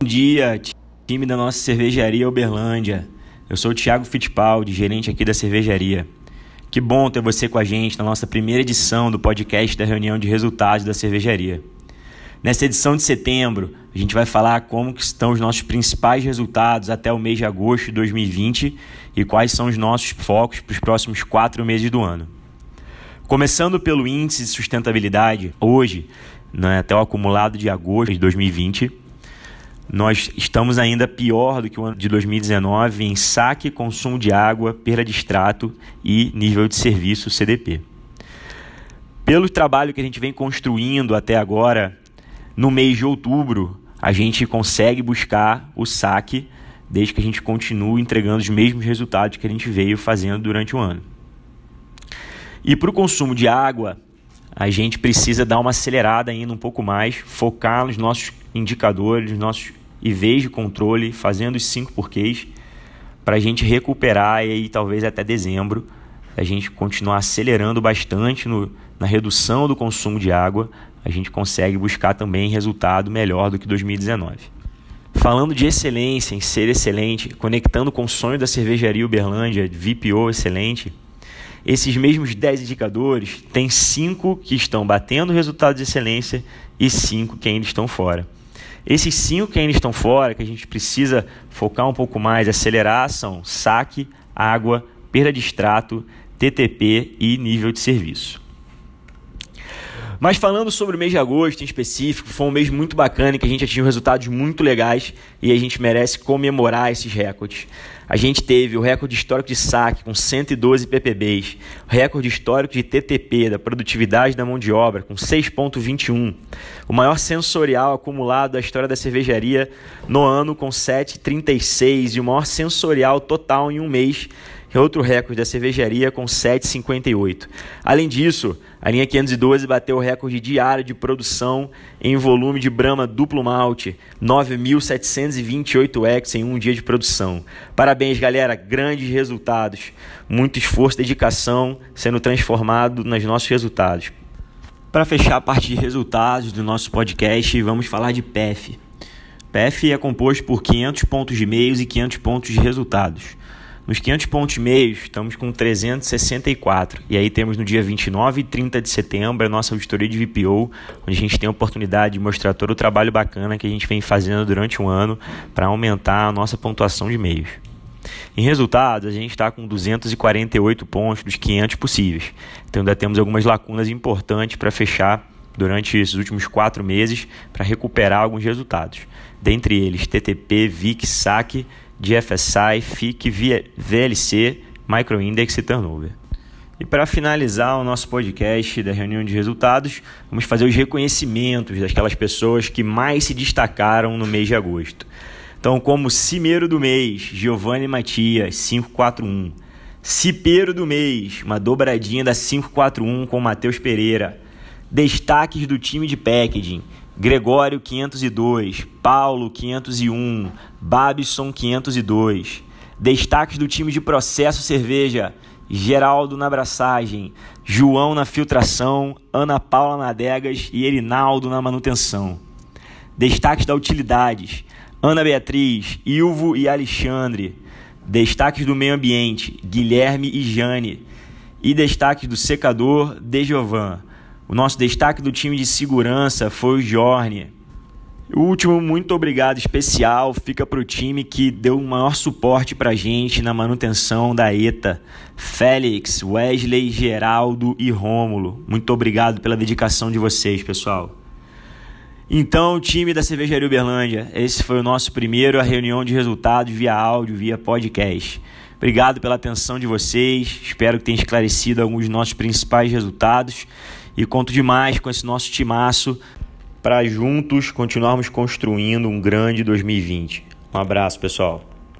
Bom dia, time da nossa cervejaria Uberlândia. Eu sou o Thiago Fittipaldi, gerente aqui da cervejaria. Que bom ter você com a gente na nossa primeira edição do podcast da reunião de resultados da cervejaria. Nessa edição de setembro, a gente vai falar como estão os nossos principais resultados até o mês de agosto de 2020 e quais são os nossos focos para os próximos quatro meses do ano. Começando pelo índice de sustentabilidade, hoje, né, até o acumulado de agosto de 2020, nós estamos ainda pior do que o ano de 2019 em saque, consumo de água, perda de extrato e nível de serviço CDP. Pelo trabalho que a gente vem construindo até agora, no mês de outubro, a gente consegue buscar o saque desde que a gente continue entregando os mesmos resultados que a gente veio fazendo durante o ano. E para o consumo de água, a gente precisa dar uma acelerada ainda um pouco mais, focar nos nossos indicadores, nos nossos IVs de controle, fazendo os cinco porquês, para a gente recuperar e aí talvez até dezembro a gente continuar acelerando bastante no, na redução do consumo de água, a gente consegue buscar também resultado melhor do que 2019. Falando de excelência, em ser excelente, conectando com o sonho da cervejaria Uberlândia, VPO excelente, esses mesmos 10 indicadores, tem 5 que estão batendo resultados de excelência e 5 que ainda estão fora. Esses 5 que ainda estão fora, que a gente precisa focar um pouco mais, acelerar, são saque, água, perda de extrato, TTP e nível de serviço. Mas falando sobre o mês de agosto em específico, foi um mês muito bacana que a gente atingiu resultados muito legais e a gente merece comemorar esses recordes. A gente teve o recorde histórico de saque com 112 ppbs, recorde histórico de TTP, da produtividade da mão de obra, com 6,21, o maior sensorial acumulado da história da cervejaria no ano com 7,36 e o maior sensorial total em um mês é outro recorde da cervejaria com 7,58. Além disso, a linha 512 bateu o recorde diário de produção em volume de Brahma duplo malte, 9.728 ex em um dia de produção. Parabéns, galera, grandes resultados. Muito esforço e dedicação sendo transformado nos nossos resultados. Para fechar a parte de resultados do nosso podcast, vamos falar de PEF. PEF é composto por 500 pontos de meios e 500 pontos de resultados. Nos 500 pontos meios, estamos com 364. E aí temos no dia 29 e 30 de setembro a nossa auditoria de VPO, onde a gente tem a oportunidade de mostrar todo o trabalho bacana que a gente vem fazendo durante um ano para aumentar a nossa pontuação de meios. Em resultados, a gente está com 248 pontos dos 500 possíveis. Então ainda temos algumas lacunas importantes para fechar durante esses últimos quatro meses para recuperar alguns resultados. Dentre eles, TTP, VIC, SAC de FSI, FIC, VLC, Microindex e Turnover. E para finalizar o nosso podcast da reunião de resultados, vamos fazer os reconhecimentos daquelas pessoas que mais se destacaram no mês de agosto. Então, como Cimeiro do mês, Giovanni Matias, 541. Cipeiro do mês, uma dobradinha da 541 com Matheus Pereira. Destaques do time de packaging: Gregório 502, Paulo 501, Babson 502. Destaques do time de processo cerveja: Geraldo na abraçagem, João na filtração, Ana Paula na adegas e Erinaldo na manutenção. Destaques da utilidades: Ana Beatriz, Ilvo e Alexandre. Destaques do meio ambiente: Guilherme e Jane. E destaques do secador: Dejovan. O nosso destaque do time de segurança foi o Jorne. O último muito obrigado especial fica para o time que deu o maior suporte para a gente na manutenção da ETA. Félix, Wesley, Geraldo e Rômulo. Muito obrigado pela dedicação de vocês, pessoal. Então, time da Cervejaria Uberlândia, esse foi o nosso primeiro a reunião de resultados via áudio, via podcast. Obrigado pela atenção de vocês. Espero que tenha esclarecido alguns dos nossos principais resultados e conto demais com esse nosso timaço para juntos continuarmos construindo um grande 2020. Um abraço, pessoal.